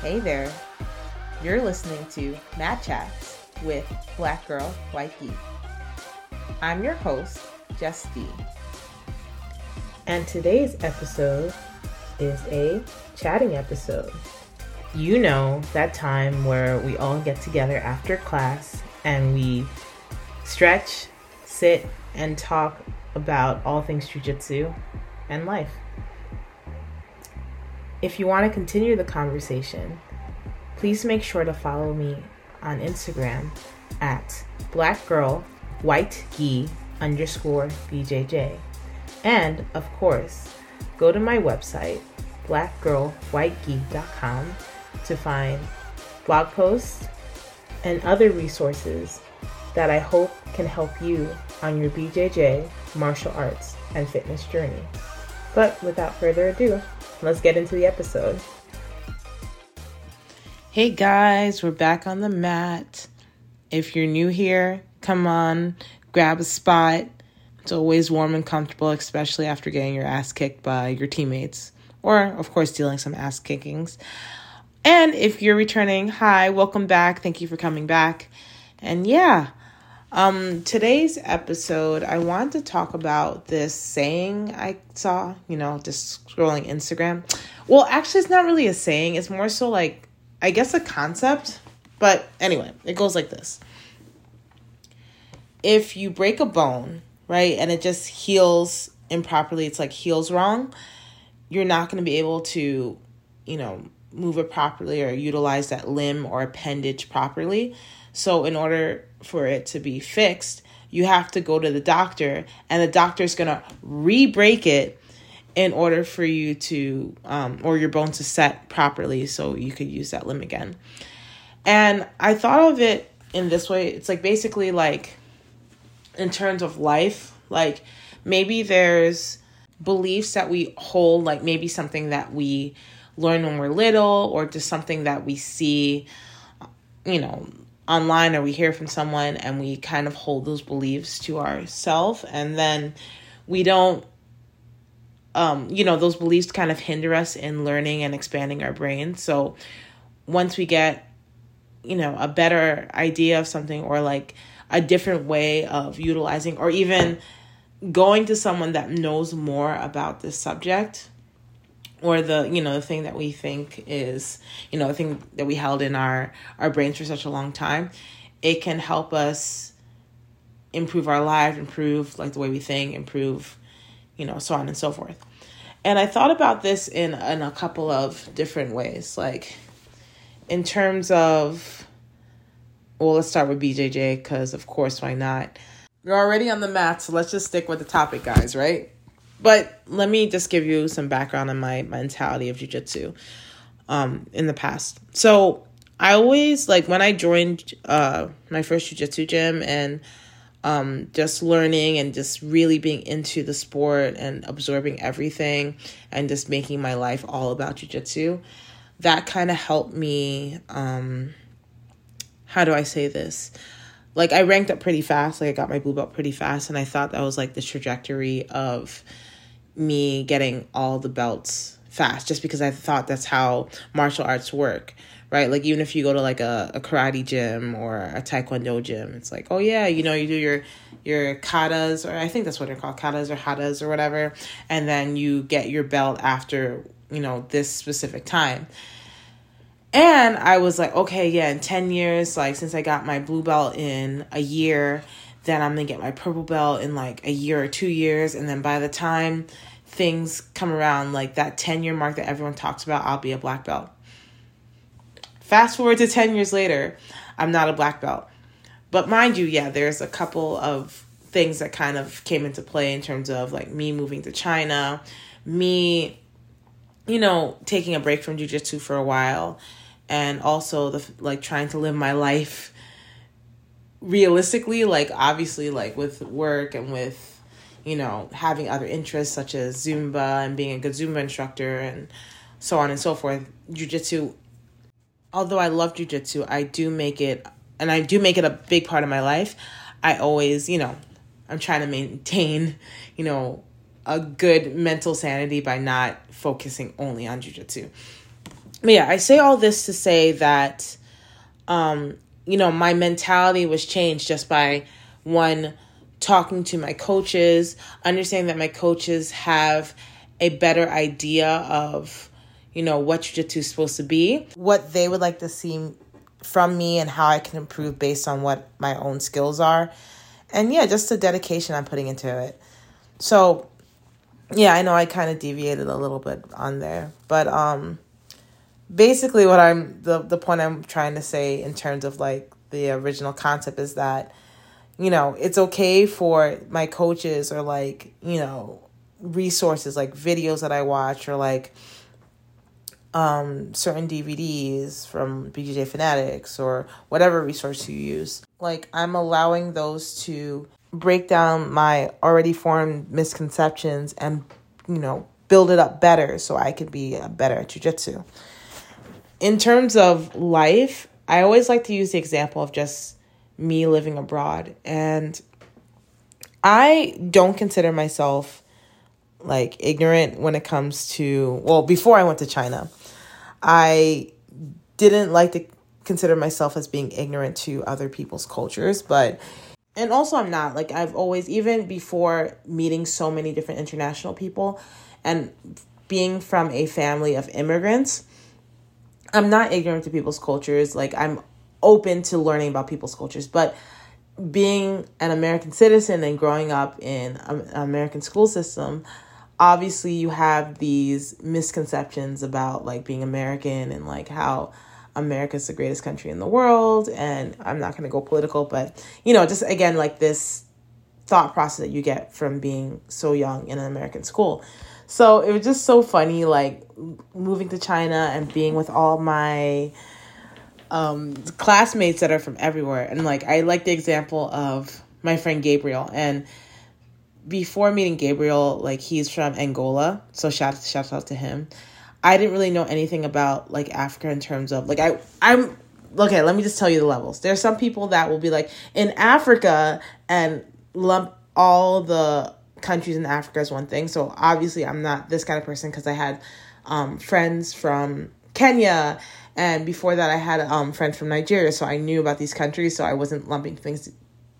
Hey there. You're listening to Mat Chats with Black Girl White Gi. I'm your host, D. And today's episode is a chatting episode. You know, that time where we all get together after class and we stretch, sit, and talk about all things jujitsu and life. If you want to continue the conversation, please make sure to follow me on Instagram at blackgirlwhitegi underscore BJJ. And of course, go to my website, blackgirlwhitegi.com, to find blog posts and other resources that I hope can help you on your BJJ, martial arts, and fitness journey. But without further ado, let's get into the episode. Hey guys, we're back on the mat. If you're new here, come on, grab a spot. It's always warm and comfortable, especially after getting your ass kicked by your teammates, or of course, dealing some ass kickings. And if you're returning, hi, welcome back. Thank you for coming back. And yeah, um, today's episode, I want to talk about this saying I saw, you know, just scrolling Instagram. Well, actually, it's not really a saying, it's more so like, I guess, a concept. But anyway, it goes like this If you break a bone, right, and it just heals improperly, it's like heals wrong, you're not going to be able to, you know, move it properly or utilize that limb or appendage properly. So, in order for it to be fixed, you have to go to the doctor, and the doctor is going to re break it in order for you to, um, or your bone to set properly so you could use that limb again. And I thought of it in this way it's like basically like in terms of life, like maybe there's beliefs that we hold, like maybe something that we learn when we're little, or just something that we see, you know, online or we hear from someone and we kind of hold those beliefs to ourselves and then we don't um you know those beliefs kind of hinder us in learning and expanding our brain. So once we get you know a better idea of something or like a different way of utilizing or even going to someone that knows more about this subject or the you know the thing that we think is you know the thing that we held in our our brains for such a long time it can help us improve our life improve like the way we think improve you know so on and so forth. And i thought about this in in a couple of different ways. Like in terms of well let's start with bjj because of course why not? You're already on the mat so let's just stick with the topic guys right but let me just give you some background on my mentality of jujitsu um, in the past. So I always like when I joined uh, my first jujitsu gym and um, just learning and just really being into the sport and absorbing everything and just making my life all about jujitsu. That kind of helped me. Um, how do I say this? Like I ranked up pretty fast. Like I got my blue belt pretty fast, and I thought that was like the trajectory of me getting all the belts fast just because I thought that's how martial arts work, right? Like even if you go to like a, a karate gym or a taekwondo gym, it's like, oh yeah, you know, you do your your katas or I think that's what they're called, katas or hadas or whatever, and then you get your belt after, you know, this specific time. And I was like, okay, yeah, in 10 years, like since I got my blue belt in a year, then I'm gonna get my purple belt in like a year or two years. And then by the time things come around, like that 10 year mark that everyone talks about, I'll be a black belt. Fast forward to 10 years later, I'm not a black belt. But mind you, yeah, there's a couple of things that kind of came into play in terms of like me moving to China, me, you know, taking a break from jujitsu for a while, and also the like trying to live my life realistically like obviously like with work and with you know having other interests such as zumba and being a good zumba instructor and so on and so forth jiu-jitsu although i love jiu-jitsu i do make it and i do make it a big part of my life. I always you know i'm trying to maintain you know a good mental sanity by not focusing only on jiu-jitsu but yeah, I say all this to say that, um, you know, my mentality was changed just by one talking to my coaches, understanding that my coaches have a better idea of, you know, what jiu-jitsu is supposed to be, what they would like to see from me and how I can improve based on what my own skills are. And yeah, just the dedication I'm putting into it. So, yeah, I know I kind of deviated a little bit on there, but um basically what I'm the the point I'm trying to say in terms of like the original concept is that you know, it's okay for my coaches or like, you know, resources like videos that I watch or like um certain DVDs from BJJ Fanatics or whatever resource you use. Like I'm allowing those to break down my already formed misconceptions and you know build it up better so I can be better at jujitsu. In terms of life, I always like to use the example of just me living abroad and I don't consider myself like ignorant when it comes to well before I went to China. I didn't like to consider myself as being ignorant to other people's cultures, but and also I'm not like I've always even before meeting so many different international people and being from a family of immigrants, I'm not ignorant to people's cultures. Like I'm open to learning about people's cultures, but being an American citizen and growing up in an American school system, obviously you have these misconceptions about like being American and like how America's the greatest country in the world. And I'm not going to go political, but you know, just again, like this thought process that you get from being so young in an American school. So it was just so funny, like moving to China and being with all my um, classmates that are from everywhere. And like, I like the example of my friend Gabriel. And before meeting Gabriel, like he's from Angola, so shout shout out to him. I didn't really know anything about like Africa in terms of like I I'm okay, let me just tell you the levels. There's some people that will be like in Africa and lump all the countries in Africa is one thing. So obviously I'm not this kind of person because I had um, friends from Kenya and before that I had um, friends from Nigeria, so I knew about these countries, so I wasn't lumping things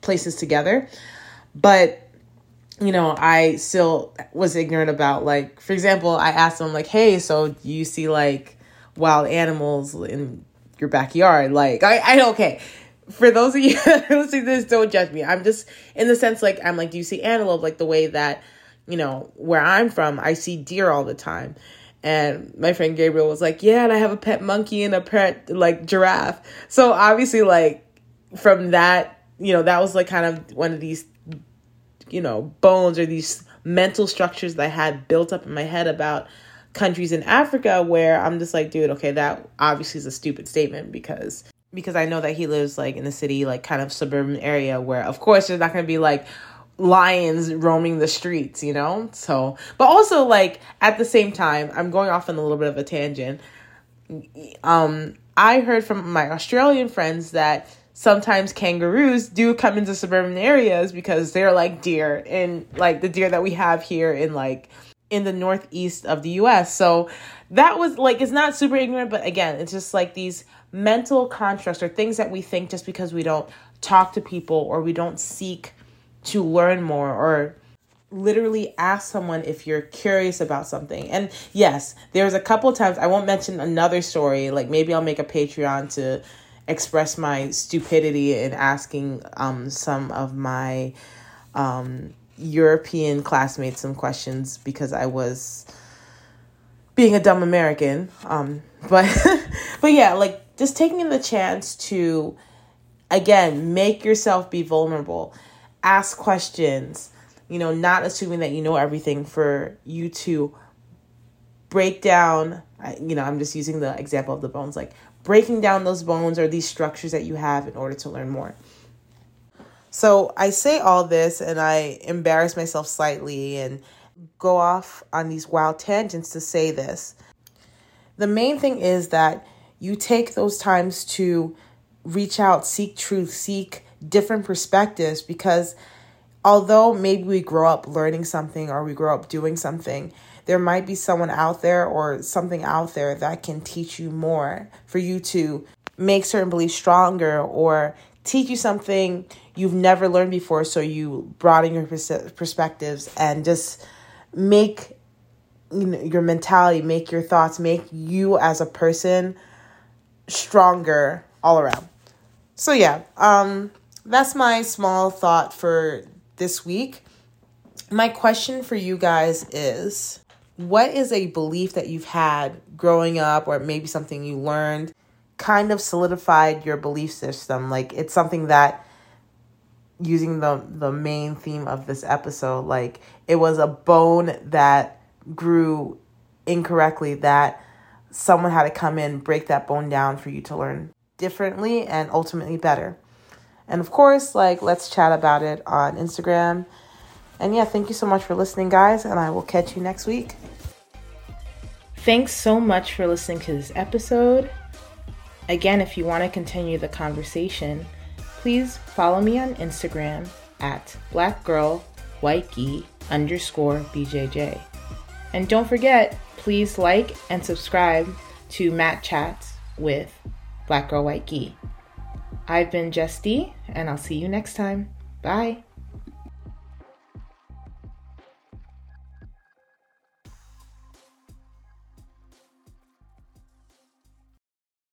places together. But you know, I still was ignorant about like, for example, I asked them like, "Hey, so you see like wild animals in your backyard?" Like, I, I okay. For those of you listening to this, don't judge me. I'm just in the sense like I'm like, do you see antelope like the way that you know where I'm from? I see deer all the time. And my friend Gabriel was like, "Yeah, and I have a pet monkey and a pet like giraffe." So obviously, like from that, you know, that was like kind of one of these you know, bones or these mental structures that I had built up in my head about countries in Africa where I'm just like, dude, okay, that obviously is a stupid statement because because I know that he lives like in a city like kind of suburban area where of course there's not going to be like lions roaming the streets, you know? So, but also like at the same time, I'm going off on a little bit of a tangent. Um I heard from my Australian friends that sometimes kangaroos do come into suburban areas because they're like deer and like the deer that we have here in like in the northeast of the US. So that was like it's not super ignorant, but again, it's just like these mental constructs or things that we think just because we don't talk to people or we don't seek to learn more or literally ask someone if you're curious about something. And yes, there's a couple times I won't mention another story, like maybe I'll make a Patreon to express my stupidity in asking um, some of my um, European classmates some questions because I was being a dumb American. Um, but but yeah, like just taking the chance to again make yourself be vulnerable, ask questions. You know, not assuming that you know everything for you to break down. You know, I'm just using the example of the bones. Like breaking down those bones or these structures that you have in order to learn more. So I say all this and I embarrass myself slightly and go off on these wild tangents to say this. The main thing is that you take those times to reach out, seek truth, seek different perspectives because although maybe we grow up learning something or we grow up doing something, there might be someone out there or something out there that can teach you more for you to make certain beliefs stronger or teach you something you've never learned before. So you broaden your pers- perspectives and just make you know, your mentality make your thoughts make you as a person stronger all around. So yeah um that's my small thought for this week. My question for you guys is what is a belief that you've had growing up or maybe something you learned kind of solidified your belief system? Like it's something that using the the main theme of this episode like it was a bone that grew incorrectly that someone had to come in break that bone down for you to learn differently and ultimately better. And of course like let's chat about it on instagram. And yeah thank you so much for listening guys and i will catch you next week. Thanks so much for listening to this episode. Again, if you want to continue the conversation, please follow me on Instagram at blackgirlwhitegi underscore BJJ. And don't forget, please like and subscribe to Mat Chats with Black Girl White Gi. I've been Jess D, and I'll see you next time. Bye.